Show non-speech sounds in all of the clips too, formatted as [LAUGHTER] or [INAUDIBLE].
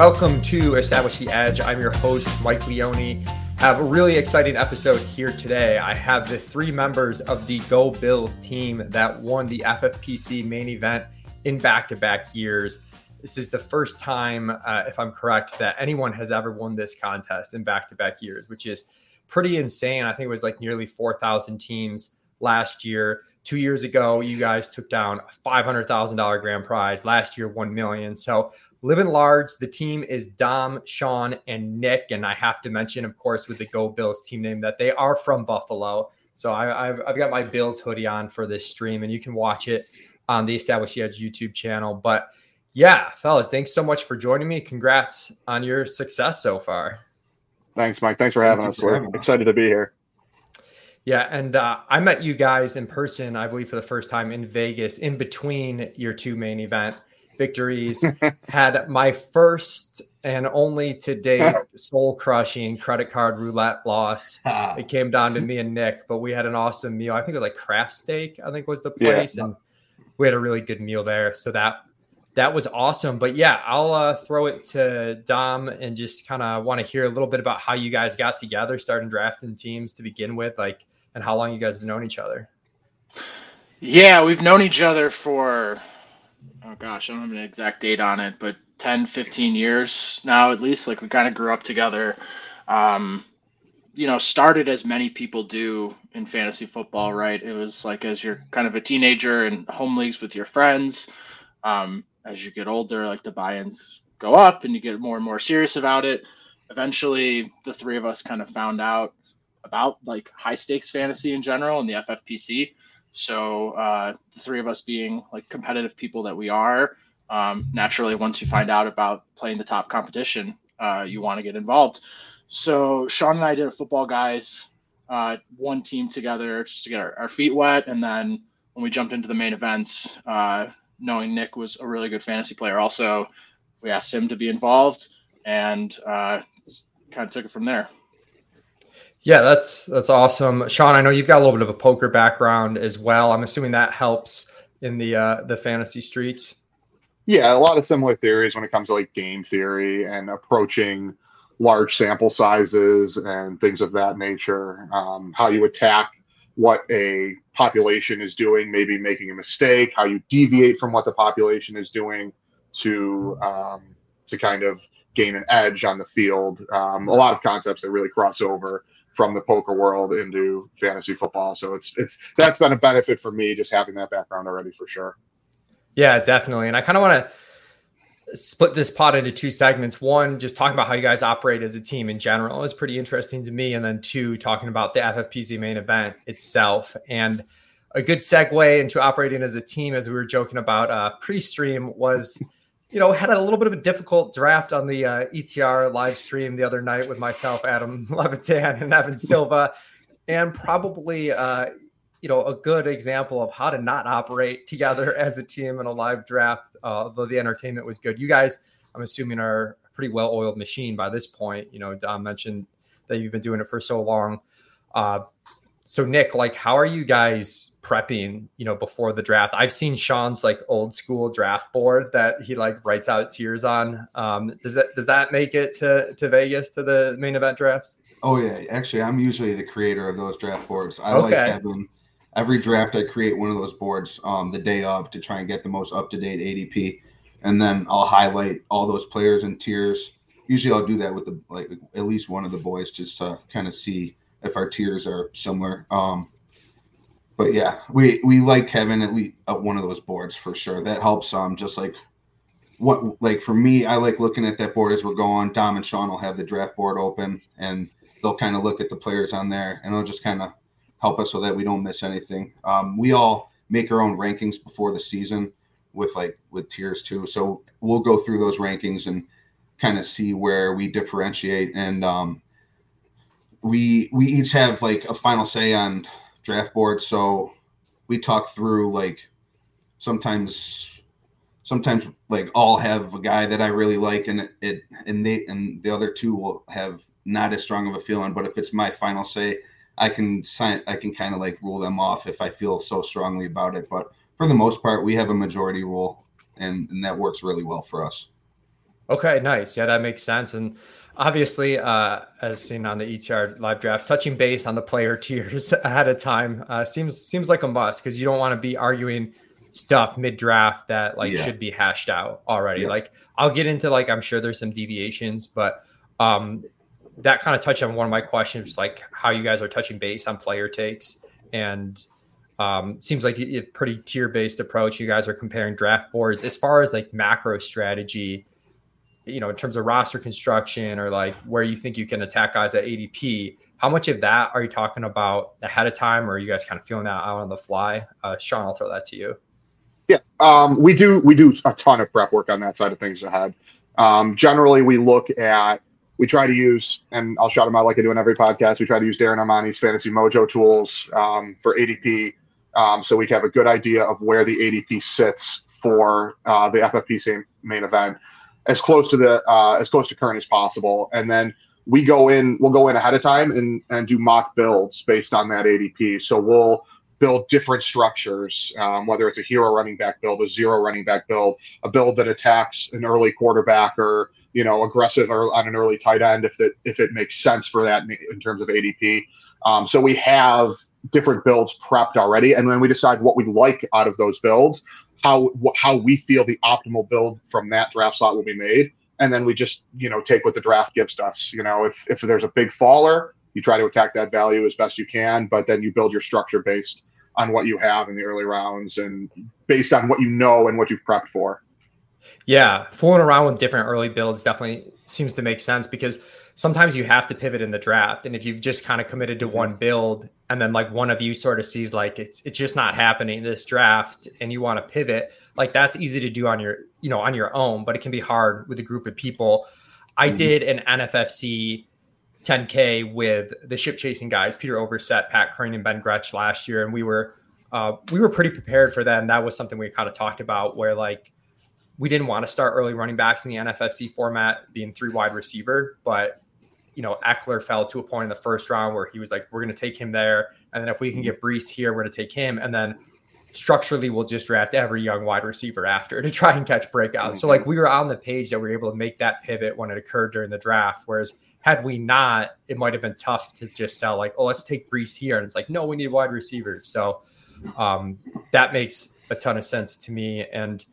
Welcome to Establish the Edge. I'm your host, Mike Leone. Have a really exciting episode here today. I have the three members of the Go Bills team that won the FFPC main event in back to back years. This is the first time, uh, if I'm correct, that anyone has ever won this contest in back to back years, which is pretty insane. I think it was like nearly 4,000 teams last year. Two years ago, you guys took down a $500,000 grand prize. Last year, 1 million. So living large. The team is Dom, Sean, and Nick. And I have to mention, of course, with the Go Bills team name, that they are from Buffalo. So I, have I've got my Bills hoodie on for this stream, and you can watch it on the Establish the Edge YouTube channel. But yeah, fellas, thanks so much for joining me. Congrats on your success so far. Thanks, Mike. Thanks for having Thank us. We're excited to be here. Yeah, and uh, I met you guys in person, I believe, for the first time in Vegas, in between your two main event victories. [LAUGHS] had my first and only to date [LAUGHS] soul crushing credit card roulette loss. Ah. It came down to me and Nick, but we had an awesome meal. I think it was like craft steak. I think was the place, yeah. and we had a really good meal there. So that that was awesome. But yeah, I'll uh, throw it to Dom and just kind of want to hear a little bit about how you guys got together, starting drafting teams to begin with, like, and how long you guys have known each other. Yeah, we've known each other for, oh gosh, I don't have an exact date on it, but 10, 15 years now at least. Like, we kind of grew up together. Um, you know, started as many people do in fantasy football, right? It was like as you're kind of a teenager in home leagues with your friends. Um, as you get older, like the buy-ins go up and you get more and more serious about it. Eventually, the three of us kind of found out about like high stakes fantasy in general and the FFPC. So uh, the three of us being like competitive people that we are, um, naturally, once you find out about playing the top competition, uh, you want to get involved. So Sean and I did a football guys uh, one team together just to get our, our, feet wet, and then when we jumped into the main events, uh, knowing Nick was a really good fantasy player. Also, we asked him to be involved and uh, kind of took it from there. Yeah, that's that's awesome, Sean. I know you've got a little bit of a poker background as well. I'm assuming that helps in the uh, the fantasy streets. Yeah, a lot of similar theories when it comes to like game theory and approaching large sample sizes and things of that nature. Um, how you attack what a population is doing, maybe making a mistake, how you deviate from what the population is doing to um, to kind of gain an edge on the field. Um, a lot of concepts that really cross over from the poker world into fantasy football. So it's it's that's been a benefit for me just having that background already for sure. Yeah, definitely. And I kind of want to split this pot into two segments. One, just talking about how you guys operate as a team in general is pretty interesting to me. And then two, talking about the FFPC main event itself. And a good segue into operating as a team, as we were joking about uh, pre-stream, was you know had a little bit of a difficult draft on the uh, ETR live stream the other night with myself, Adam [LAUGHS] Levitan, and Evan Silva, and probably uh, you know a good example of how to not operate together [LAUGHS] as a team in a live draft. Uh, although the entertainment was good, you guys, I'm assuming, are a pretty well-oiled machine by this point. You know, Dom mentioned that you've been doing it for so long. Uh, so Nick, like, how are you guys prepping? You know, before the draft. I've seen Sean's like old school draft board that he like writes out tiers on. Um, does that does that make it to to Vegas to the main event drafts? Oh yeah, actually, I'm usually the creator of those draft boards. I okay. like having every draft I create one of those boards um, the day of to try and get the most up to date ADP, and then I'll highlight all those players and tiers. Usually, I'll do that with the like at least one of the boys just to kind of see if our tiers are similar. Um, but yeah, we we like Kevin at least one of those boards for sure. That helps. Um, just like what like for me, I like looking at that board as we're going. Dom and Sean will have the draft board open, and they'll kind of look at the players on there, and they'll just kind of help us so that we don't miss anything. Um, we all make our own rankings before the season with like with tiers too. So we'll go through those rankings and kind of see where we differentiate and um, we we each have like a final say on draft board. So we talk through like sometimes sometimes like I'll have a guy that I really like and it, it and they and the other two will have not as strong of a feeling. But if it's my final say, I can sign, I can kind of like rule them off if I feel so strongly about it. But for the most part, we have a majority rule, and, and that works really well for us. Okay, nice. Yeah, that makes sense. And obviously, uh, as seen on the ETR live draft, touching base on the player [LAUGHS] tiers ahead of time uh, seems seems like a must because you don't want to be arguing stuff mid draft that like yeah. should be hashed out already. Yeah. Like I'll get into like I'm sure there's some deviations, but um, that kind of touched on one of my questions, like how you guys are touching base on player takes and um, seems like a pretty tier based approach. You guys are comparing draft boards as far as like macro strategy, you know, in terms of roster construction or like where you think you can attack guys at ADP. How much of that are you talking about ahead of time, or are you guys kind of feeling that out on the fly? Uh, Sean, I'll throw that to you. Yeah, um, we do we do a ton of prep work on that side of things ahead. Um, generally, we look at we try to use, and I'll shout them out like I do in every podcast. We try to use Darren Armani's Fantasy Mojo tools um, for ADP um, so we have a good idea of where the ADP sits for uh, the FFPC main event, as close to the uh, as close to current as possible, and then we go in. We'll go in ahead of time and and do mock builds based on that ADP. So we'll build different structures, um, whether it's a hero running back build, a zero running back build, a build that attacks an early quarterback or you know aggressive or on an early tight end if it if it makes sense for that in terms of ADP. Um, so we have different builds prepped already, and then we decide what we like out of those builds, how how we feel the optimal build from that draft slot will be made, and then we just you know take what the draft gives us. You know, if if there's a big faller, you try to attack that value as best you can, but then you build your structure based on what you have in the early rounds and based on what you know and what you've prepped for. Yeah, fooling around with different early builds definitely seems to make sense because sometimes you have to pivot in the draft. And if you've just kind of committed to one build and then like one of you sort of sees like it's it's just not happening this draft and you want to pivot, like that's easy to do on your, you know, on your own, but it can be hard with a group of people. I mm-hmm. did an NFFC 10K with the ship chasing guys, Peter Overzet, Pat Kerrane, and Ben Gretch last year. And we were uh, we were pretty prepared for them. That was something we kind of talked about where like we didn't want to start early running backs in the NFFC format, being three wide receiver, but you know, Ekeler fell to a point in the first round where he was like, we're going to take him there. And then if we can get Breece here, we're going to take him. And then structurally, we'll just draft every young wide receiver after [LAUGHS] to try and catch breakouts. Mm-hmm. So, like, we were on the page that we were able to make that pivot when it occurred during the draft. Whereas, had we not, it might have been tough to just sell, like, oh, let's take Breece here. And it's like, no, we need wide receivers. So, um, that makes a ton of sense to me. And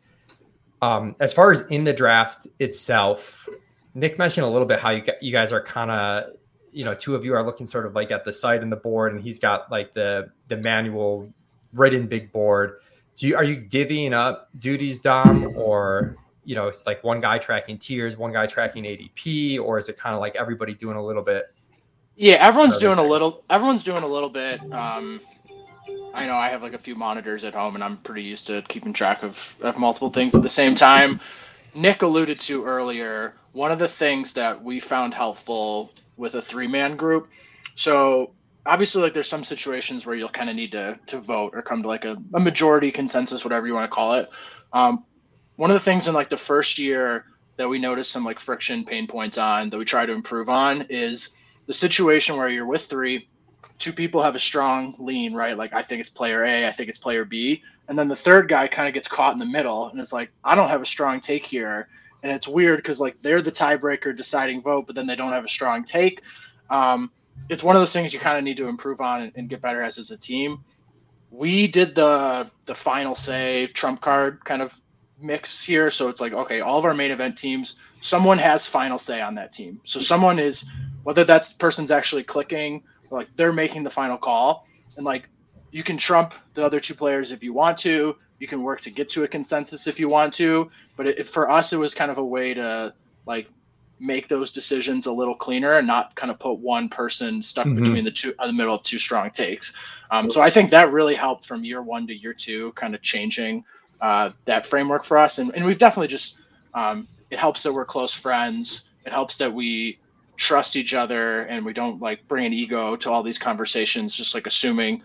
um, as far as in the draft itself, Nick mentioned a little bit how you you guys are kind of you know two of you are looking sort of like at the site and the board, and he's got like the the manual written big board. Do you are you divvying up duties, Dom, or you know it's like one guy tracking tiers, one guy tracking ADP, or is it kind of like everybody doing a little bit? Yeah, everyone's doing a little. Everyone's doing a little bit. Um, I know I have like a few monitors at home, and I'm pretty used to keeping track of, of multiple things at the same time. Nick alluded to earlier, one of the things that we found helpful with a three man group. So obviously, like there's some situations where you'll kind of need to to vote or come to like a, a majority consensus, whatever you want to call it. Um, one of the things in like the first year that we noticed some like friction pain points on that we try to improve on is the situation where you're with three two people have a strong lean, right? Like I think it's player A, I think it's player B, and then the third guy kind of gets caught in the middle, and it's like I don't have a strong take here, and it's weird because like they're the tiebreaker deciding vote, but then they don't have a strong take. Um, it's one of those things you kind of need to improve on and, and get better as as a team. We did the the final say trump card kind of mix here, so it's like okay, all of our main event teams, someone has final say on that team. So someone is whether that person's actually clicking like they're making the final call and like you can trump the other two players if you want to. You can work to get to a consensus if you want to. But it, for us it was kind of a way to like make those decisions a little cleaner and not kind of put one person stuck mm-hmm. between the two in the middle of two strong takes. Um, so i think that really helped from year one to year two kind of changing uh, that framework for us. And, and we've definitely just um, it helps that we're close friends. It helps that we trust each other and we don't like bring an ego to all these conversations just like assuming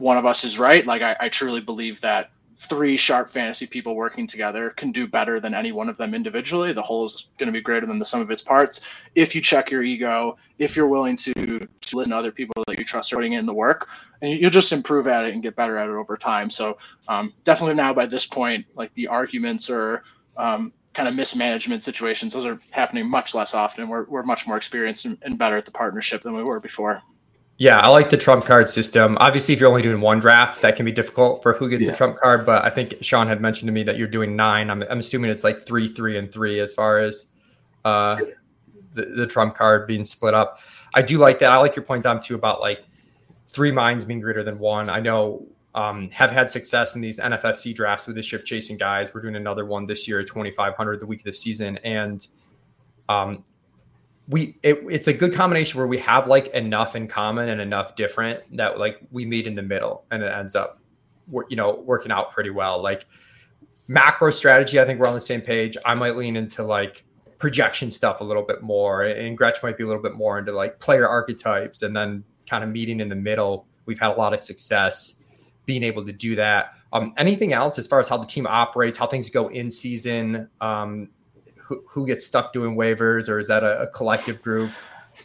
one of us is right like i, I truly believe that three sharp fantasy people working together can do better than any one of them individually the whole is going to be greater than the sum of its parts if you check your ego if you're willing to, to listen to other people that you trust are putting in the work and you'll just improve at it and get better at it over time so um, definitely now by this point like the arguments are um, kind of mismanagement situations. Those are happening much less often. We're, we're much more experienced and, and better at the partnership than we were before. Yeah, I like the trump card system. Obviously, if you're only doing one draft, that can be difficult for who gets yeah. the trump card. But I think Sean had mentioned to me that you're doing nine. I'm, I'm assuming it's like three, three, and three as far as uh, the, the trump card being split up. I do like that. I like your point, Dom, too, about like three minds being greater than one. I know um, have had success in these NFFC drafts with the ship chasing guys. We're doing another one this year, 2,500 the week of the season. And um, we it, it's a good combination where we have like enough in common and enough different that like we meet in the middle and it ends up you know working out pretty well. Like macro strategy i think we're on the same page. I might lean into like projection stuff a little bit more and gretch might be a little bit more into like player archetypes and then kind of meeting in the middle. We've had a lot of success being able to do that. Um, anything else as far as how the team operates how things go in season um, who, gets stuck doing waivers, or is that a, a collective group?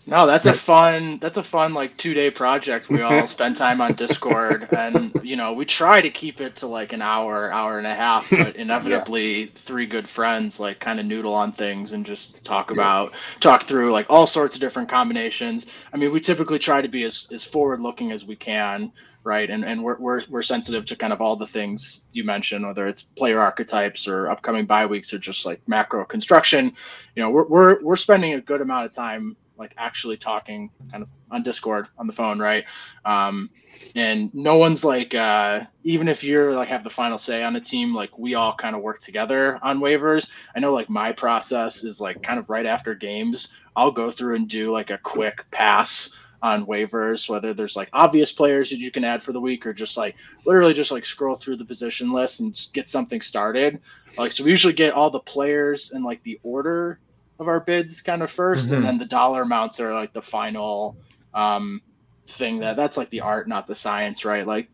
No, that's a fun. That's a fun like two day project. We all [LAUGHS] spend time on Discord, and you know we try to keep it to like an hour, hour and a half. But [LAUGHS] inevitably, yeah. three good friends like kind of noodle on things and just talk about, talk through like all sorts of different combinations. I mean, we typically try to be as as forward looking as we can right? And and we're, we're we're sensitive to kind of all the things you mentioned, whether it's player archetypes or upcoming bye weeks or just like macro construction. You know, we're we're we're spending a good amount of time like actually talking kind of on Discord on the phone, right? Um, and no one's like uh, even if you're like have the final say on a team, like we all kind of work together on waivers. I know like my process is like kind of right after games, I'll go through and do like a quick pass on waivers, whether there's like obvious players that you can add for the week or just like literally just like scroll through the position list and just get something started. Like, so we usually get all the players and like the order of our bids kind of 1st mm-hmm. and then the dollar amounts are like the final um, thing that that's like the art, not the science, right? Like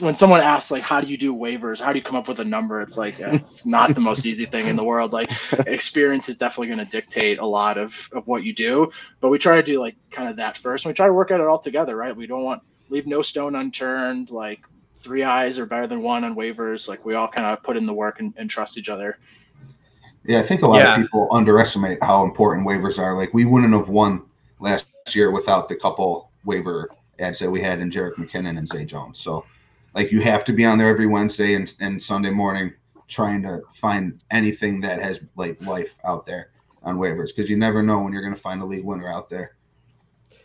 when someone asks like how do you do waivers? How do you come up with a number? It's like it's not the most easy thing in the world. Like [LAUGHS] experience is definitely going to dictate a lot of of what you do but we try to do like kind of that first and we try to work at it all together right? We don't want leave no stone unturned like three eyes are better than one on waivers. Like we all kind of put in the work and, and trust each other yeah i think a lot yeah. of people underestimate how important waivers are like we wouldn't have won last year without the couple waiver ads that we had in Jerick McKinnon and Zay Jones. So like you have to be on there every Wednesday and, and Sunday morning trying to find anything that has like life out there on waivers because you never know when you're going to find a league winner out there.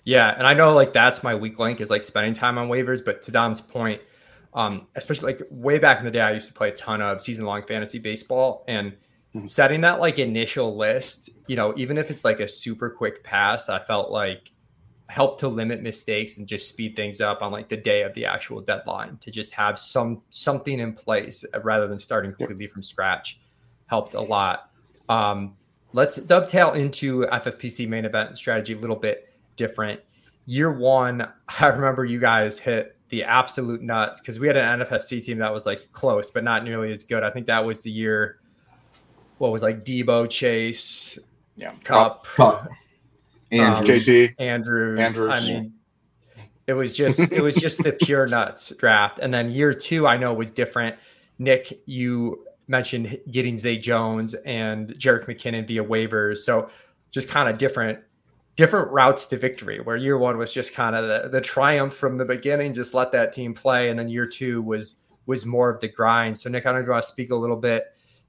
Yeah, and I know like that's my weak link is like spending time on waivers, but to Dom's point, um, especially like way back in the day, I used to play a ton of season long fantasy baseball and mm-hmm. setting that like initial list, you know, even if it's like a super quick pass, I felt like helped to limit mistakes and just speed things up on like the day of the actual deadline to just have some something in place rather than starting completely from scratch helped a lot. Um, let's dovetail into ffpc main event strategy a little bit different. Year one [LAUGHS] i remember you guys hit the absolute nuts because we had an nffc team that was like close but not nearly as good. I think that was the year what was like Deebo chase yeah Kupp, Kupp. Andrews. Um, JT Andrews. Andrews. I mean, it was just it was just the pure [LAUGHS] nuts draft. And then year two, I know was different. Nick, you mentioned getting Zay Jones and Jerick McKinnon via waivers. So just kind of different different routes to victory where year one was just kind of the, the triumph from the beginning just let that team play and then year two was was more of the grind so nick i don't know want to speak a little bit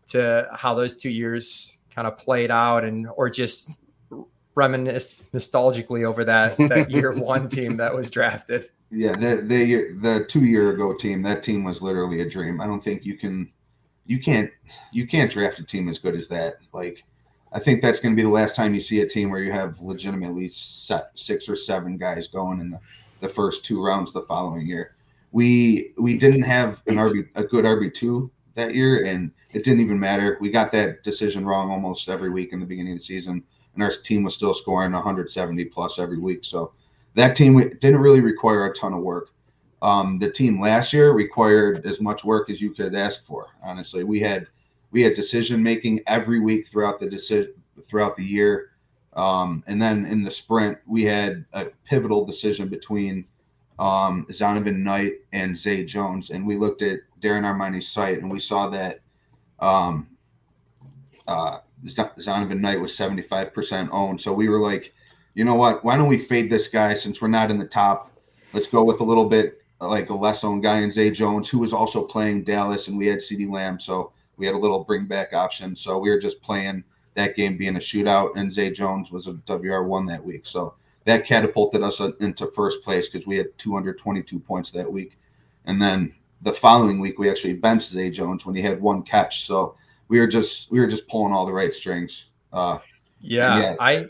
to how those two years kind of played out and or just reminisce nostalgically over that that year [LAUGHS] one team that was drafted. Yeah, the the the two year ago team, that team was literally a dream. I don't think you can you can't you can't draft a team as good as that. Like I think that's going to be the last time you see a team where you have legitimately set six or seven guys going in the, the first two rounds the following year. We we didn't have an RB a good RB two that year, and it didn't even matter. We got that decision wrong almost every week in the beginning of the season and our team was still scoring 170 plus every week. So that team didn't really require a ton of work. Um, the team last year required as much work as you could ask for. Honestly, we had we had decision making every week throughout the decision throughout the year, um, and then in the sprint we had a pivotal decision between um, Zonovan Knight and Zay Jones, and we looked at Darren Armani's site and we saw that um, Uh, Zonovan Knight was 75% owned. So we were like, you know what? Why don't we fade this guy since we're not in the top? Let's go with a little bit like a less owned guy in Zay Jones, who was also playing Dallas, and we had CeeDee Lamb. So we had a little bring back option. So we were just playing that game being a shootout, and Zay Jones was a WR1 that week. So that catapulted us into first place because we had 222 points that week. And then the following week, we actually benched Zay Jones when he had one catch. So we were just we were just pulling all the right strings. Uh, yeah, yeah, I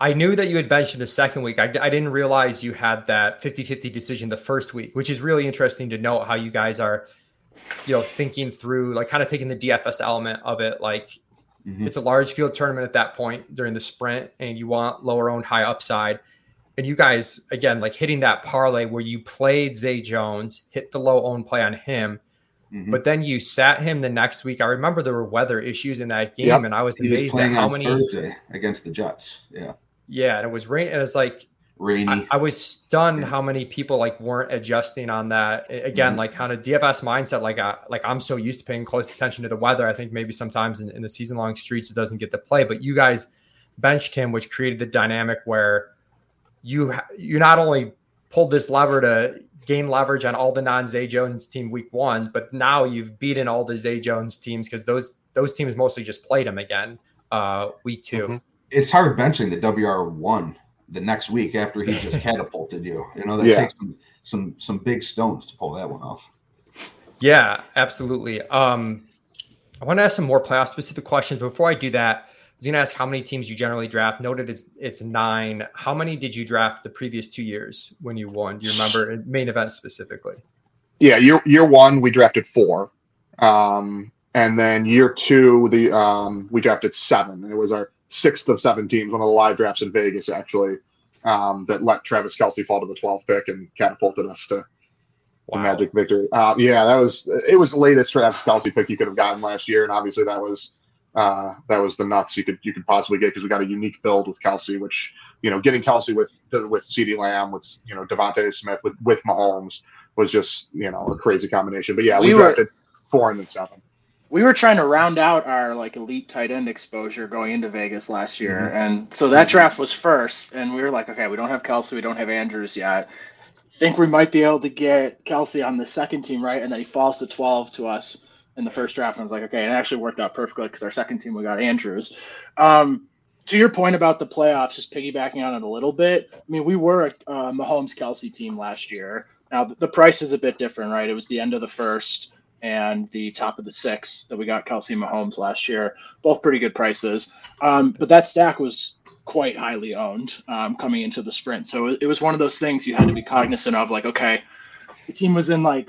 I knew that you had benched him the second week. I, I didn't realize you had that 50-50 decision the first week, which is really interesting to note how you guys are, you know, thinking through like kind of taking the DFS element of it. Like mm-hmm. it's a large field tournament at that point during the sprint, and you want lower owned high upside. And you guys again like hitting that parlay where you played Zay Jones, hit the low own play on him, Mm-hmm. But then you sat him the next week. I remember there were weather issues in that game, yep. and I was amazed was at how many Thursday against the Jets. Yeah, yeah, and it was rain. It was like rainy. I, I was stunned how many people like weren't adjusting on that. Again, mm-hmm. like kind of DFS mindset. Like, I, like I'm so used to paying close attention to the weather. I think maybe sometimes in, in the season long streets it doesn't get to play. But you guys benched him, which created the dynamic where you you not only pulled this lever to gain leverage on all the non Zay Jones team week one, but now you've beaten all the Zay Jones teams because those those teams mostly just played him again uh, week 2 mm-hmm. It's hard benching the WR one the next week after he just [LAUGHS] catapulted you. You know that yeah. takes some, some some big stones to pull that one off. Yeah, absolutely. Um, I want to ask some more playoff specific questions. Before I do that, was going to ask how many teams you generally draft. Noted it's it's nine. How many did you draft the previous two years when you won? Do you remember main event specifically? Yeah, year year one we drafted four, um, and then year two the um, we drafted seven. It was our sixth of seven teams. One of the live drafts in Vegas actually um, that let Travis Kelce fall to the 12th pick and catapulted us to wow. Magic victory. Uh, yeah, that was it. Was the latest Travis Kelce pick you could have gotten last year, and obviously that was uh, that was the nuts you could you could possibly get because we got a unique build with Kelce, which you know getting Kelce with with CeeDee Lamb, with you know DeVonta Smith, with with Mahomes was just you know a crazy combination. But yeah, we, we drafted were, four and then seven. We were trying to round out our like elite tight end exposure going into Vegas last year, mm-hmm. and so that draft was first, and we were like, okay, we don't have Kelce, we don't have Andrews yet. Think we might be able to get Kelce on the second team, right? And then he falls to twelve to us in the first draft. And I was like, okay, and it actually worked out perfectly because our second team we got Andrews. Um, to your point about the playoffs, just piggybacking on it a little bit. I mean, we were a Mahomes Kelce team last year. Now the, the, price is a bit different, right? It was the end of the first and the top of the sixth that we got Kelce Mahomes last year. Both pretty good prices, um, but that stack was quite highly owned um, coming into the sprint. So it, it was one of those things you had to be cognizant of. Like, okay, the team was in like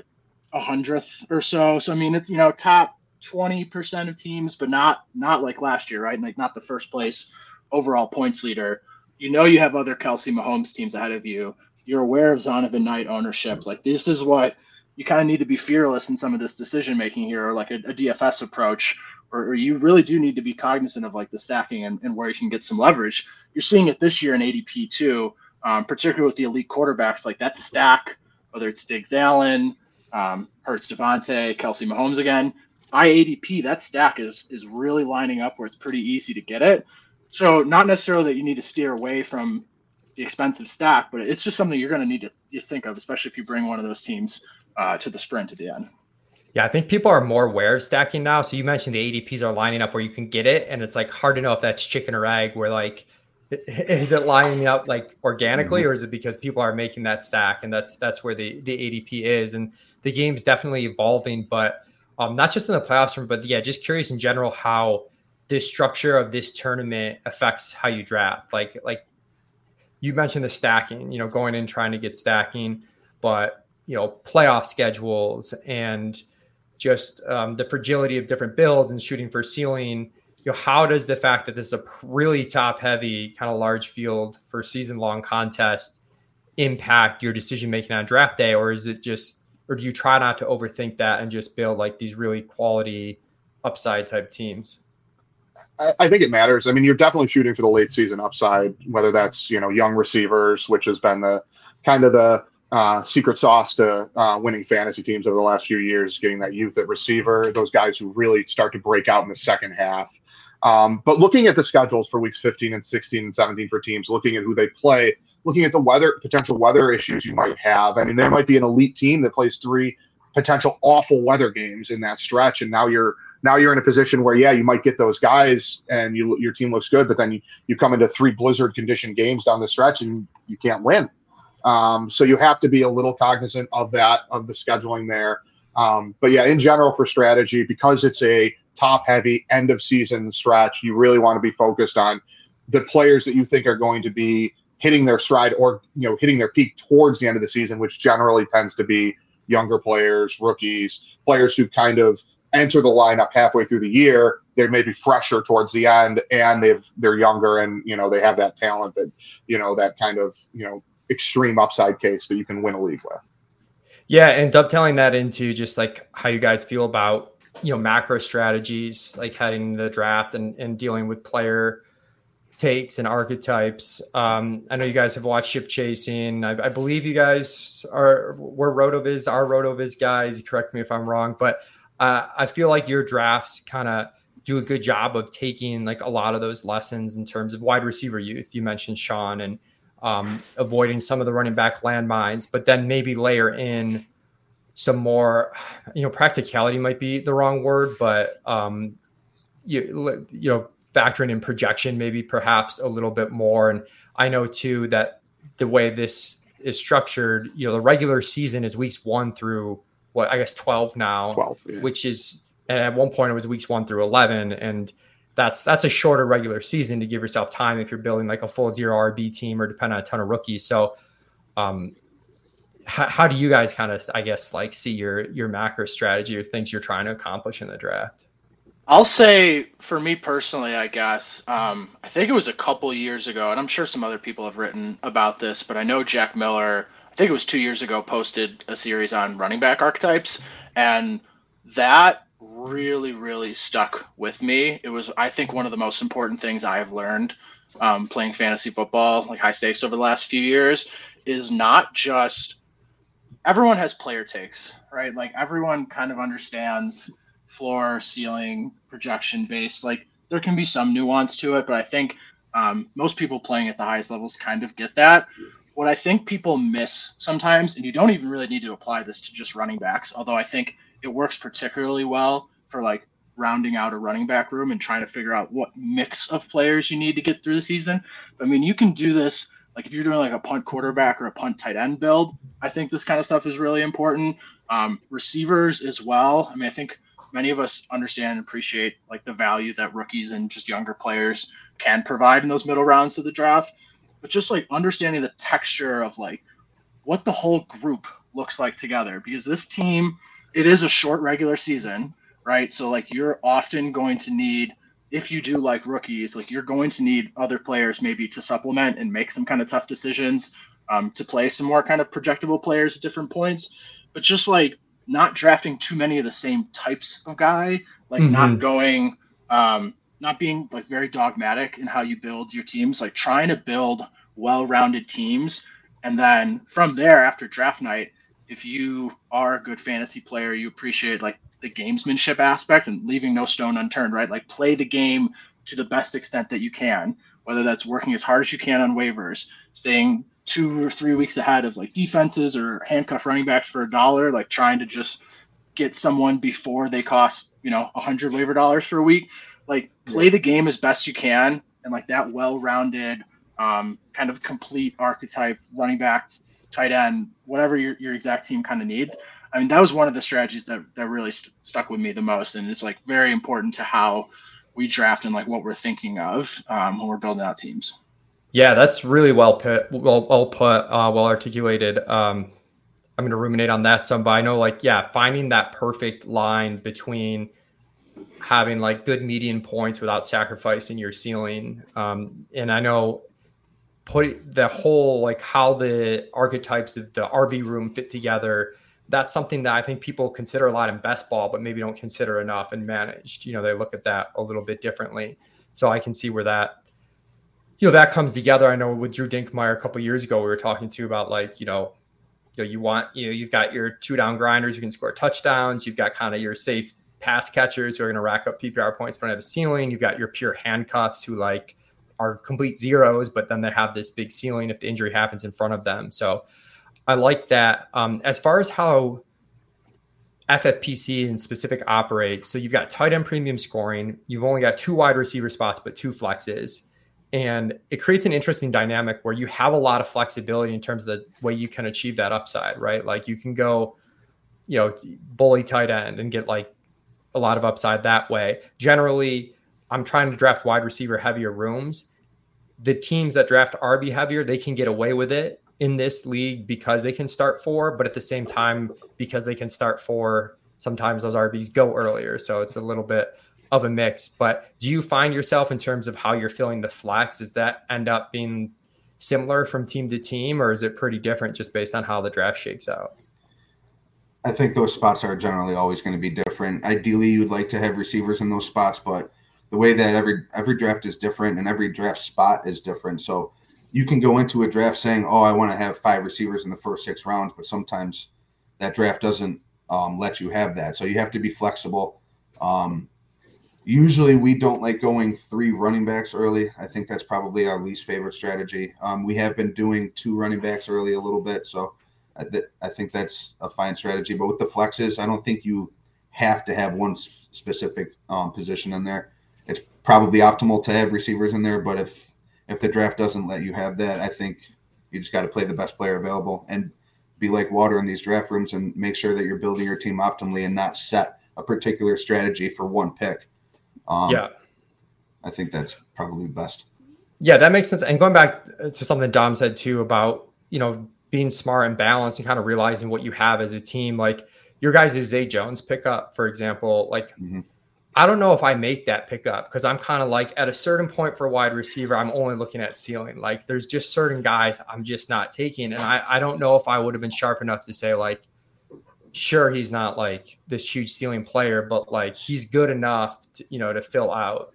a hundredth or so. So I mean, it's you know top twenty percent of teams, but not not like last year, right? Like not the first place overall points leader. You know, you have other Kelce Mahomes teams ahead of you. You're aware of Zonovan Knight ownership. Like this is what you kind of need to be fearless in some of this decision making here, or like a, a DFS approach, or, you really do need to be cognizant of like the stacking and, and where you can get some leverage. You're seeing it this year in ADP too, um, particularly with the elite quarterbacks. Like that stack, whether it's Diggs Allen, um, Hurts Kelce Mahomes again. IADP, that stack is is really lining up where it's pretty easy to get it. So not necessarily that you need to steer away from the expensive stack, but it's just something you're going to need to think of, especially if you bring one of those teams uh, to the sprint at the end. Yeah, I think people are more aware of stacking now. So you mentioned the ADPs are lining up where you can get it, and it's like hard to know if that's chicken or egg. Where like, [LAUGHS] is it lining up like organically, mm-hmm. or is it because people are making that stack, and that's that's where the the ADP is, and the game's definitely evolving, but um, not just in the playoffs, room, but yeah, just curious in general how this structure of this tournament affects how you draft. Like, like you mentioned the stacking, you know, going in trying to get stacking, but you know, playoff schedules and just um, the fragility of different builds and shooting for ceiling. You know, how does the fact that this is a really top heavy kind of large field for season long contest impact your decision making on draft day, or is it just or do you try not to overthink that and just build like these really quality upside type teams? I, think it matters. I mean, you're definitely shooting for the late season upside, whether that's you know young receivers, which has been the kind of the uh, secret sauce to uh, winning fantasy teams over the last few years, getting that youth at receiver, those guys who really start to break out in the second half. Um, but looking at the schedules for weeks 15 and 16 and 17 for teams, looking at who they play, looking at the weather, potential weather issues you might have. I mean, there might be an elite team that plays three potential awful weather games in that stretch, and now you're now you're in a position where yeah, you might get those guys, and you your team looks good, but then you, you come into three blizzard condition games down the stretch, and you can't win. Um, so you have to be a little cognizant of that, of the scheduling there. Um, but yeah, in general for strategy, because it's a top heavy end of season stretch, you really want to be focused on the players that you think are going to be hitting their stride or you know hitting their peak towards the end of the season, which generally tends to be younger players, rookies, players who kind of enter the lineup halfway through the year. They may be fresher towards the end, and they've they're younger, and you know they have that talent that you know that kind of you know extreme upside case that you can win a league with. Yeah, and dovetailing that into just like how you guys feel about you know macro strategies, like heading the draft and, and dealing with player takes and archetypes. Um, I know you guys have watched Ship Chasing. I, I believe you guys are we're Rotoviz, our Rotoviz guys. Correct me if I'm wrong, but uh, I feel like your drafts kind of do a good job of taking like a lot of those lessons in terms of wide receiver youth. You mentioned Sean and um, avoiding some of the running back landmines, but then maybe layer in some more, you know, practicality might be the wrong word, but um, you you know, factoring in projection maybe perhaps a little bit more. And I know too that the way this is structured, you know, the regular season is weeks one through what I guess twelve now, 12, yeah. which is and at one point it was weeks one through eleven, and that's that's a shorter regular season to give yourself time if you're building like a full zero RB team or depend on a ton of rookies. So, um, how, how do you guys kind of, I guess, like see your your macro strategy or things you're trying to accomplish in the draft? I'll say for me personally, I guess um, I think it was a couple years ago, and I'm sure some other people have written about this, but I know Jack Miller. I think it was two years ago. Posted a series on running back archetypes, and that really, really stuck with me. It was, I think, one of the most important things I have learned um, playing fantasy football, like high stakes over the last few years, is not just everyone has player takes, right? Like everyone kind of understands floor, ceiling, projection based. Like there can be some nuance to it, but I think um, most people playing at the highest levels kind of get that. What I think people miss sometimes, and you don't even really need to apply this to just running backs, although I think it works particularly well for like rounding out a running back room and trying to figure out what mix of players you need to get through the season. I mean, you can do this like if you're doing like a punt quarterback or a punt tight end build. I think this kind of stuff is really important. Um, receivers as well. I mean, I think many of us understand and appreciate like the value that rookies and just younger players can provide in those middle rounds of the draft. But just like understanding the texture of like what the whole group looks like together, because this team it is a short regular season, right? So like you're often going to need if you do like rookies, like you're going to need other players maybe to supplement and make some kind of tough decisions um, to play some more kind of projectable players at different points. But just like not drafting too many of the same types of guy, like mm-hmm. not going, um, not being like very dogmatic in how you build your teams, like trying to build well-rounded teams, and then from there after draft night, if you are a good fantasy player, you appreciate like the gamesmanship aspect and leaving no stone unturned, right? Like play the game to the best extent that you can, whether that's working as hard as you can on waivers, staying two or three weeks ahead of like defenses or handcuff running backs for a dollar, like trying to just get someone before they cost, you know, a hundred waiver dollars for a week. Like play the game as best you can and like that well rounded, um, kind of complete archetype running back tight end, whatever your, your exact team kind of needs. I mean, that was one of the strategies that, that really st- stuck with me the most. And it's like very important to how we draft and like what we're thinking of um, when we're building out teams. Yeah, that's really well put, well, well put, uh, well articulated. Um, I'm going to ruminate on that some, but I know like, yeah, finding that perfect line between having like good median points without sacrificing your ceiling. Um, and I know put the whole like how the archetypes of the RB room fit together. That's something that I think people consider a lot in best ball, but maybe don't consider enough and managed. You know, they look at that a little bit differently. So I can see where that, you know, that comes together. I know with Drew Dinkmeyer a couple years ago, we were talking to about like, you know, you know, you want you know you've got your two down grinders who can score touchdowns. You've got kind of your safe pass catchers who are going to rack up PPR points but don't have a ceiling. You've got your pure handcuffs who like are complete zeros, but then they have this big ceiling if the injury happens in front of them. So I like that. Um, as far as how FFPC and specific operate, so you've got tight end premium scoring. You've only got two wide receiver spots, but two flexes. And it creates an interesting dynamic where you have a lot of flexibility in terms of the way you can achieve that upside, right? Like you can go, you know, bully tight end and get like a lot of upside that way. Generally, I'm trying to draft wide receiver heavier rooms. The teams that draft RB heavier, they can get away with it in this league because they can start four, but at the same time, because they can start four, sometimes those RBs go earlier. So it's a little bit of a mix. But do you find yourself in terms of how you're filling the flex? Does that end up being similar from team to team, or is it pretty different just based on how the draft shakes out? I think those spots are generally always going to be different. Ideally, you'd like to have receivers in those spots, but the way that every every draft is different and every draft spot is different. So you can go into a draft saying, "Oh, I want to have five receivers in the first six rounds," but sometimes that draft doesn't um, let you have that. So you have to be flexible. Um, usually, we don't like going three running backs early. I think that's probably our least favorite strategy. Um, we have been doing two running backs early a little bit, so I, th- I think that's a fine strategy. But with the flexes, I don't think you have to have one specific um, position in there. Probably optimal to have receivers in there, but if if the draft doesn't let you have that, I think you just got to play the best player available and be like water in these draft rooms and make sure that you're building your team optimally and not set a particular strategy for one pick. Um, yeah, I think that's probably best. Yeah, that makes sense. And going back to something Dom said too about you know being smart and balanced and kind of realizing what you have as a team, like your guys' is Zay Jones pickup, for example, like. Mm-hmm I don't know if I make that pickup because I'm kind of like at a certain point for a wide receiver, I'm only looking at ceiling. Like there's just certain guys I'm just not taking. And I, I don't know if I would have been sharp enough to say, like, sure, he's not like this huge ceiling player, but like he's good enough to, you know, to fill out.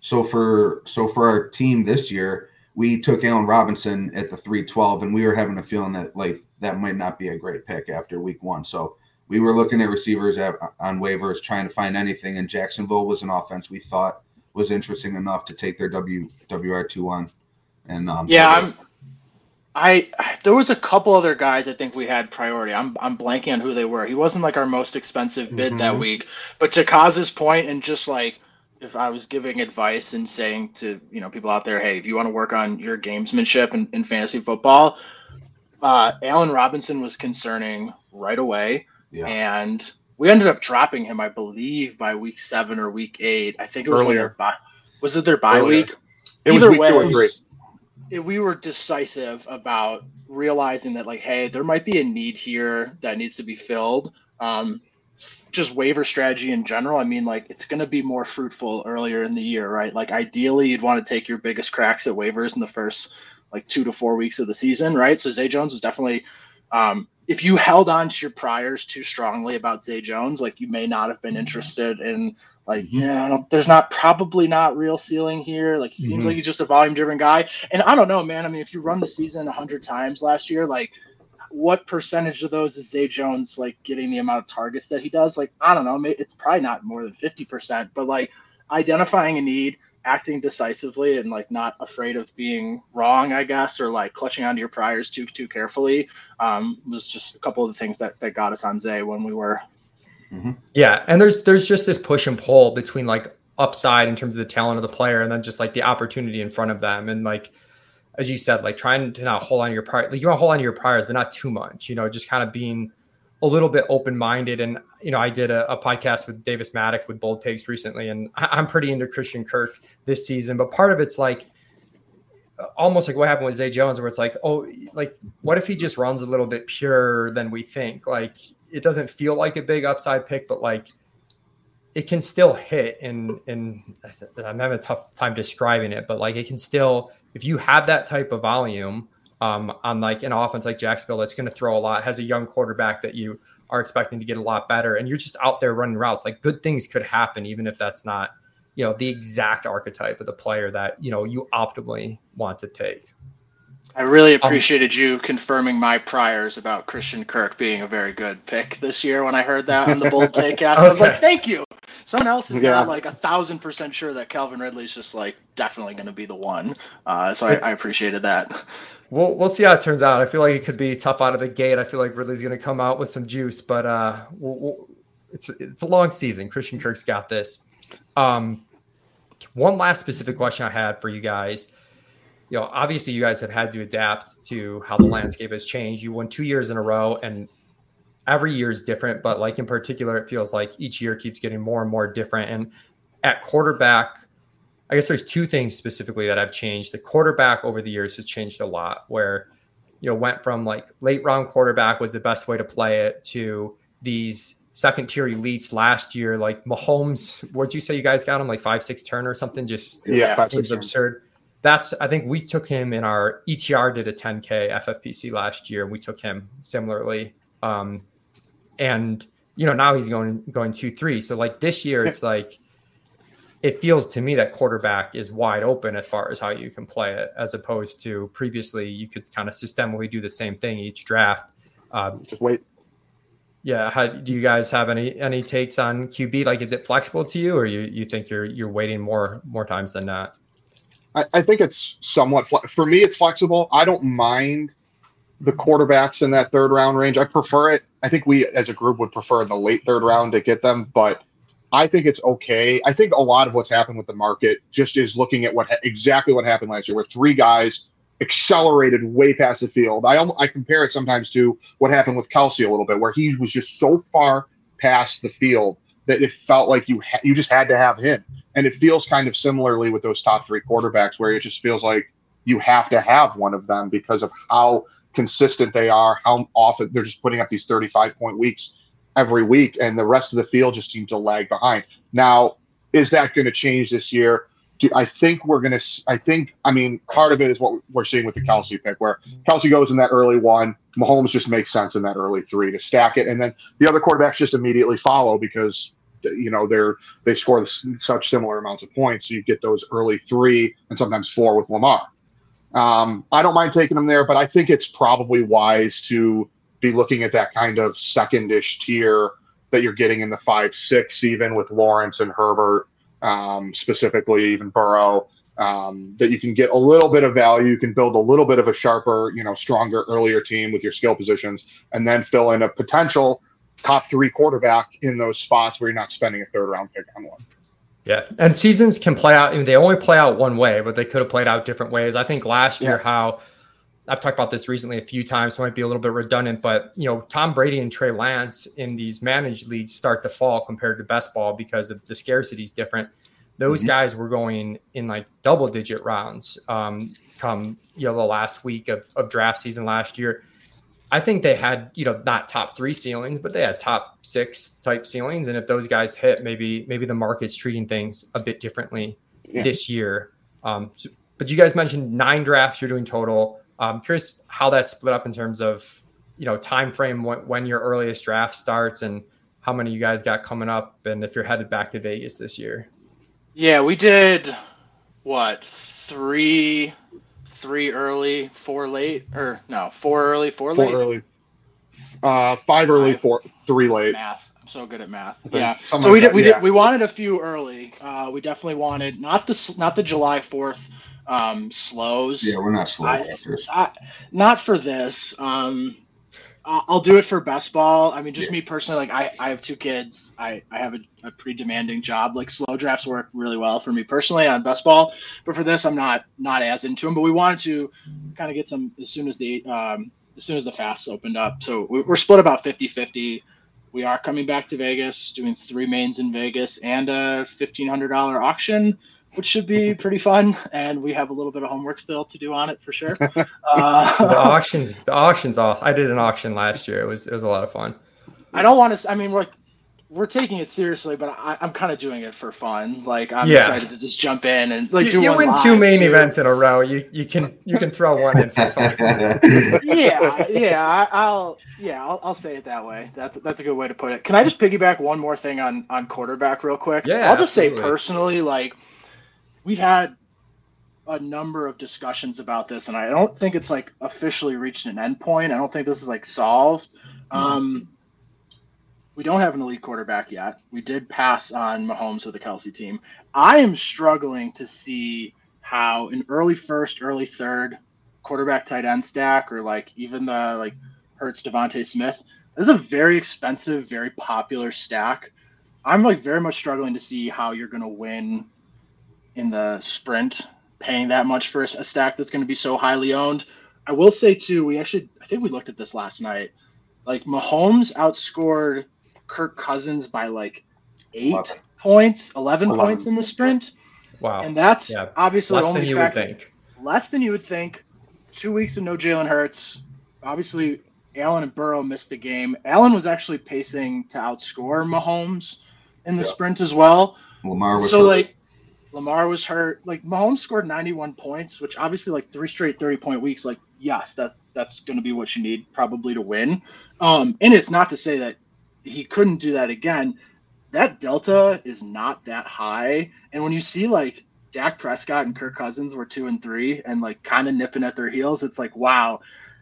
So for so for our team this year, we took Allen Robinson at the 312, and we were having a feeling that like that might not be a great pick after week one. So we were looking at receivers at, on waivers, trying to find anything, and Jacksonville was an offense we thought was interesting enough to take their W WR two on. And um, yeah, I'm. I there was a couple other guys I think we had priority. I'm I'm blanking on who they were. He wasn't like our most expensive bid mm-hmm. that week, but to Kaz's point, and just like if I was giving advice and saying to you know people out there, hey, if you want to work on your gamesmanship in, in fantasy football, uh, Allen Robinson was concerning right away. Yeah. And we ended up dropping him, I believe, by week seven or week eight. I think it was Earlier. their. Was it their bye Earlier. week? It Either was week way, two or three. It, we were decisive about realizing that, like, hey, there might be a need here that needs to be filled. Um, just waiver strategy in general. I mean, like, it's going to be more fruitful earlier in the year, right? Like, ideally, you'd want to take your biggest cracks at waivers in the first like two to four weeks of the season, right? So Zay Jones was definitely um, if you held on to your priors too strongly about Zay Jones, like you may not have been mm-hmm. interested in like, mm-hmm. yeah, there's not probably not real ceiling here. Like he seems mm-hmm. like he's just a volume driven guy. And I don't know, man. I mean, if you run the season a hundred times last year, like what percentage of those is Zay Jones like getting the amount of targets that he does? Like, I don't know, it's probably not more than 50%, but like identifying a need, acting decisively and like not afraid of being wrong, I guess, or like clutching onto your priors too too carefully um, was just a couple of the things that, that got us on Zay when we were. Mm-hmm. Yeah, and there's there's just this push and pull between like upside in terms of the talent of the player and then just like the opportunity in front of them and like as you said like trying to not hold on to your prior like you want to hold on to your priors but not too much you know just kind of being a little bit open minded. And, you know, I did a, a, podcast with Davis Mattek with Bold Takes recently, and I, am pretty into Christian Kirk this season. But part of it's like almost like what happened with Zay Jones, where it's like, oh, like, what if he just runs a little bit purer than we think? Like, it doesn't feel like a big upside pick, but like, it can still hit and and I'm having a tough time describing it, but like it can still if you have that type of volume, um, on like an offense like Jacksonville that's going to throw a lot, has a young quarterback that you are expecting to get a lot better, and you're just out there running routes. Like good things could happen, even if that's not you know the exact archetype of the player that you know you optimally want to take. I really um, appreciated um, you confirming my priors about Christian Kirk being a very good pick this year when I heard that on the Bold Take [LAUGHS] cast. okay. I was like, thank you. Someone else is yeah. like a thousand percent sure that Calvin Ridley's just like definitely going to be the one. Uh, so I, I, appreciated that. We'll we'll see how it turns out. I feel like it could be tough out of the gate. I feel like Ridley's going to come out with some juice, but uh, we'll, we'll, it's it's a long season. Christian Kirk's got this. Um, one last specific question I had for you guys you know, obviously you guys have had to adapt to how the landscape has changed. You won two years in a row, and every year is different. But like in particular, it feels like each year keeps getting more and more different. And at quarterback, I guess there's two things specifically that I've changed. The quarterback over the years has changed a lot. Where you know went from like late round quarterback was the best way to play it to these second tier elites last year, like Mahomes. What'd you say you guys got him like five six turn or something? Just yeah, five, six absurd that's I think we took him in our ETR did a 10k FFPC last year. and We took him similarly, um, and you know now he's going going two three. So like this year, it's like it feels to me that quarterback is wide open as far as how you can play it, as opposed to previously you could kind of systemically do the same thing each draft. Um, Just wait. Yeah, how, do you guys have any any takes on QB? Like, is it flexible to you, or you you think you're you're waiting more more times than not? I, I think it's somewhat for me. It's flexible. I don't mind the quarterbacks in that third round range. I prefer it. I think we as a group would prefer the late third round to get them, but I think it's okay. I think a lot of what's happened with the market just is looking at what exactly what happened last year, where three guys accelerated way past the field. I I compare it sometimes to what happened with Kelce a little bit, where he was just so far past the field that it felt like you ha- you just had to have him. And it feels kind of similarly with those top three quarterbacks, where it just feels like you have to have one of them because of how consistent they are, how often they're just putting up these 35 point weeks every week, and the rest of the field just seems to lag behind. Now, is that going to change this year? Do, I think we're going to. I think. I mean, part of it is what we're seeing with the Kelce pick, where Kelce goes in that early one. Mahomes just makes sense in that early three to stack it, and then the other quarterbacks just immediately follow because you know they're they score such similar amounts of points. So you get those early three and sometimes four with Lamar. Um, I don't mind taking them there, but I think it's probably wise to be looking at that kind of secondish tier that you're getting in the five six, even with Lawrence and Herbert, um, specifically even Burrow. Um, that you can get a little bit of value, you can build a little bit of a sharper, you know, stronger earlier team with your skill positions, and then fill in a potential top three quarterback in those spots where you're not spending a third round pick on one. Yeah, and seasons can play out. I mean, they only play out one way, but they could have played out different ways. I think last year, yeah. how I've talked about this recently a few times, so might be a little bit redundant, but you know, Tom Brady and Trey Lance in these managed leagues start to fall compared to best ball because of the scarcity is different. Those mm-hmm. guys were going in like double digit rounds um, come you know the last week of, of draft season last year. I think they had, you know, not top three ceilings, but they had top six type ceilings. And if those guys hit, maybe maybe the market's treating things a bit differently yeah. this year. Um, so, but you guys mentioned nine drafts you're doing total. I'm curious how that's split up in terms of, you know, time frame when, when your earliest draft starts and how many you guys got coming up, and if you're headed back to Vegas this year. Yeah, we did what three three early, four late, or no, four early, four, four late. early. Uh, five early, five. four, three late. Math. I'm so good at math. Yeah. So like we did. We yeah. did. We wanted a few early. Uh, we definitely wanted not the not the July Fourth um, slows. Yeah, we're not slow I, not for this. Um, I'll do it for best ball. I mean, just yeah. me personally, like I, I have two kids. I, I have a, a, pretty demanding job. Like slow drafts work really well for me personally on best ball, but for this, I'm not not as into them. But we wanted to kind of get some as soon as the um, as soon as the fasts opened up. So we're split about 50-50. We are coming back to Vegas, doing three mains in Vegas and a fifteen hundred dollar auction which should be [LAUGHS] pretty fun. And we have a little bit of homework still to do on it for sure. [LAUGHS] Uh, the auctions, the auctions off. I did an auction last year. It was it was a lot of fun. I don't want to. I mean, like we're taking it seriously, but I, am kind of doing it for fun. Like I'm yeah. excited to just jump in and like you, you win two main too. events in a row. You you can you can throw one in for fun. [LAUGHS] yeah, yeah, I, will yeah I'll, I'll say it that way. That's that's a good way to put it. Can I just piggyback one more thing on on quarterback real quick? Yeah, I'll just absolutely. say personally, like we've had a number of discussions about this, and I don't think it's like officially reached an endpoint. I don't think this is like solved. Mm-hmm. Um, we don't have an elite quarterback yet. We did pass on Mahomes with the Kelce team. I am struggling to see how an early first, early third quarterback tight end stack, or like even the like Hurts DeVonta Smith, this is a very expensive, very popular stack. I'm like very much struggling to see how you're going to win in the sprint, paying that much for a stack that's going to be so highly owned. I will say too, we actually I think we looked at this last night. Like Mahomes outscored Kirk Cousins by like eight 11. points, 11, 11, points in the sprint. Wow. And that's yeah. obviously less only than you would think. Less than you would think. Two weeks of no Jalen Hurts. Obviously, Allen and Burrow missed the game. Allen was actually pacing to outscore Mahomes in the yeah. sprint as well. Lamar was so hurt. like Lamar was hurt. Like Mahomes scored 91 points, which obviously like three straight 30 point weeks. Like yes, that's that's going to be what you need probably to win. Um, and it's not to say that he couldn't do that again. That delta is not that high, and when you see like Dak Prescott and Kirk Cousins were two and three, and like kind of nipping at their heels, it's like wow,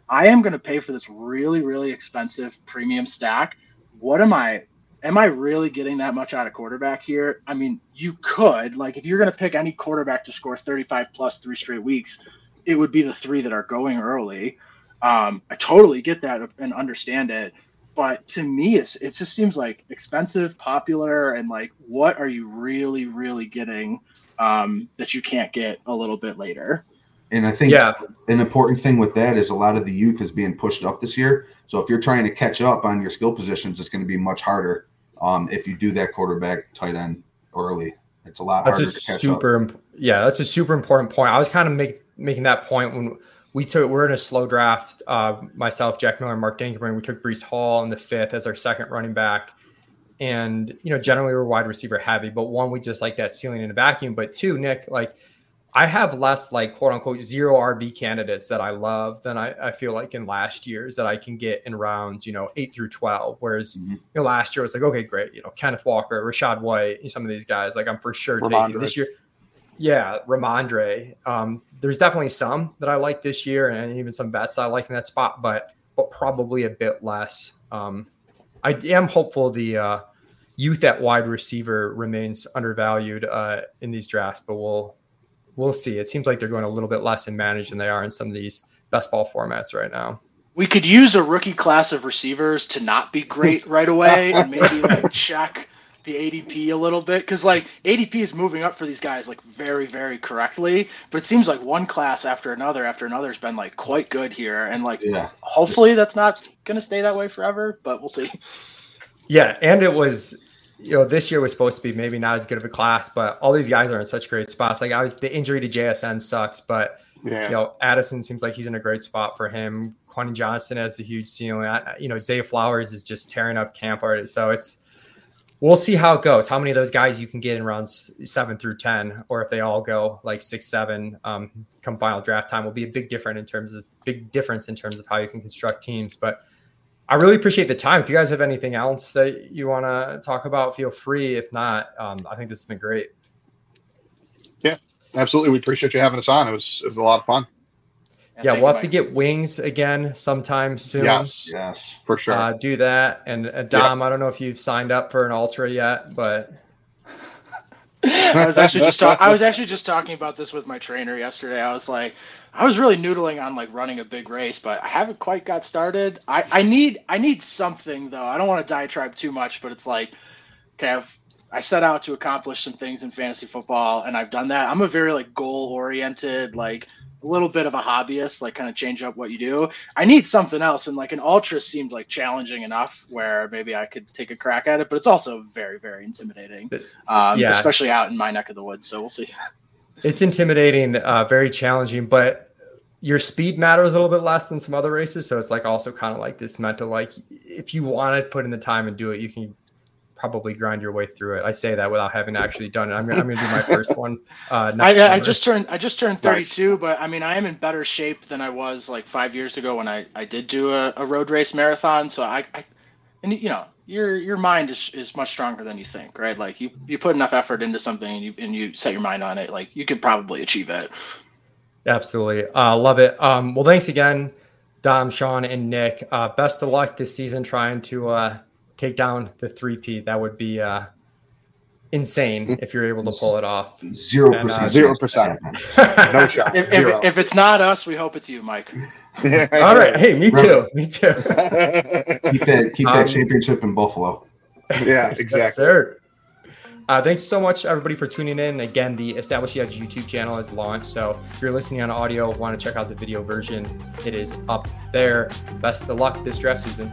I am going to pay for this really really expensive premium stack. What am I am I really getting that much out of quarterback here? I mean, you could. Like, if you're going to pick any quarterback to score 35 plus three straight weeks, it would be the three that are going early. Um, I totally get that and understand it. But to me, it's it just seems like expensive, popular, and like, what are you really, really getting um, that you can't get a little bit later? And I think yeah. an important thing with that is a lot of the youth is being pushed up this year. So if you're trying to catch up on your skill positions, it's going to be much harder um, if you do that quarterback tight end early. It's a lot that's a super, imp- yeah, that's a super important point. I was kind of make, making that point when we took we're in a slow draft. Uh, myself, Jack Miller, and Mark Dinkelman. We took Breece Hall in the fifth as our second running back, and you know generally we're wide receiver heavy. But one, we just like that ceiling in a vacuum. But two, Nick, like I have less like quote unquote zero RB candidates that I love than I, I feel like in last year's that I can get in rounds, you know, eight through 12. Whereas, mm-hmm. you know, last year was like, okay, great. You know, Kenneth Walker, Rachaad White, some of these guys, like I'm for sure Rhamondre. taking this year. Yeah, Rhamondre. Um, there's definitely some that I like this year and even some bets I like in that spot, but, but probably a bit less. Um, I am hopeful the, uh, youth at wide receiver remains undervalued uh, in these drafts, but we'll we'll see. It seems like they're going a little bit less in managed than they are in some of these best ball formats right now. We could use a rookie class of receivers to not be great [LAUGHS] right away and maybe like check the ADP a little bit because like ADP is moving up for these guys like very very correctly, but it seems like one class after another after another has been like quite good here, and like yeah. hopefully that's not gonna stay that way forever, but we'll see. Yeah, and it was you know, this year was supposed to be maybe not as good of a class, but all these guys are in such great spots. Like I was, the injury to JSN sucks, but yeah. you know, Addison seems like he's in a great spot for him. Quentin Johnson has the huge ceiling. I, you know, Zay Flowers is just tearing up camp art. So it's, we'll see how it goes. How many of those guys you can get in rounds seven through 10, or if they all go like six, seven, um, come final draft time will be a big difference in terms of big difference in terms of how you can construct teams. But I really appreciate the time. If you guys have anything else that you want to talk about, feel free. If not, um, I think this has been great. Yeah, absolutely. We appreciate you having us on. It was it was a lot of fun. Yeah, we'll have to get wings again sometime soon. Yes, yes, for sure. Uh, do that. And uh, Dom, I don't know if you've signed up for an ultra yet, but [LAUGHS] I was [LAUGHS] actually just talk- I was actually just talking about this with my trainer yesterday. I was like, I was really noodling on like running a big race, but I haven't quite got started. I, I need I need something though. I don't want to diatribe too much, but it's like, okay, I've, I set out to accomplish some things in fantasy football, and I've done that. I'm a very like goal oriented, like a little bit of a hobbyist, like kind of change up what you do. I need something else, and like an ultra seemed like challenging enough where maybe I could take a crack at it, but it's also very very intimidating, um, yeah. especially out in my neck of the woods. So we'll see. It's intimidating, uh, very challenging, but your speed matters a little bit less than some other races. So it's like also kind of like this mental, like if you want to put in the time and do it, you can probably grind your way through it. I say that without having actually done it. I'm, I'm going to do my first one. Uh, [LAUGHS] I, I, just turned I just turned 32, nice. but I mean I am in better shape than I was like five years ago when I, I did do a, a road race marathon. So I, I and you know your your mind is, is much stronger than you think, right? Like you, you put enough effort into something and you and you set your mind on it, like you could probably achieve it. Absolutely. Uh, love it. Um, well, thanks again, Dom, Sean, and Nick. Uh, best of luck this season trying to uh, take down the 3P. That would be uh, insane if you're able to pull it off. Zero uh, percent. Zero percent. [LAUGHS] No shot. If, if, if, it's not us, we hope it's you, Mike. [LAUGHS] All right. Hey, me too. Me too. [LAUGHS] keep that keep that um, championship in Buffalo. Yeah, exactly. Yes, sir. Uh, thanks so much, everybody, for tuning in. Again, the Establish the Edge YouTube channel is launched. So if you're listening on audio, want to check out the video version, it is up there. Best of luck this draft season.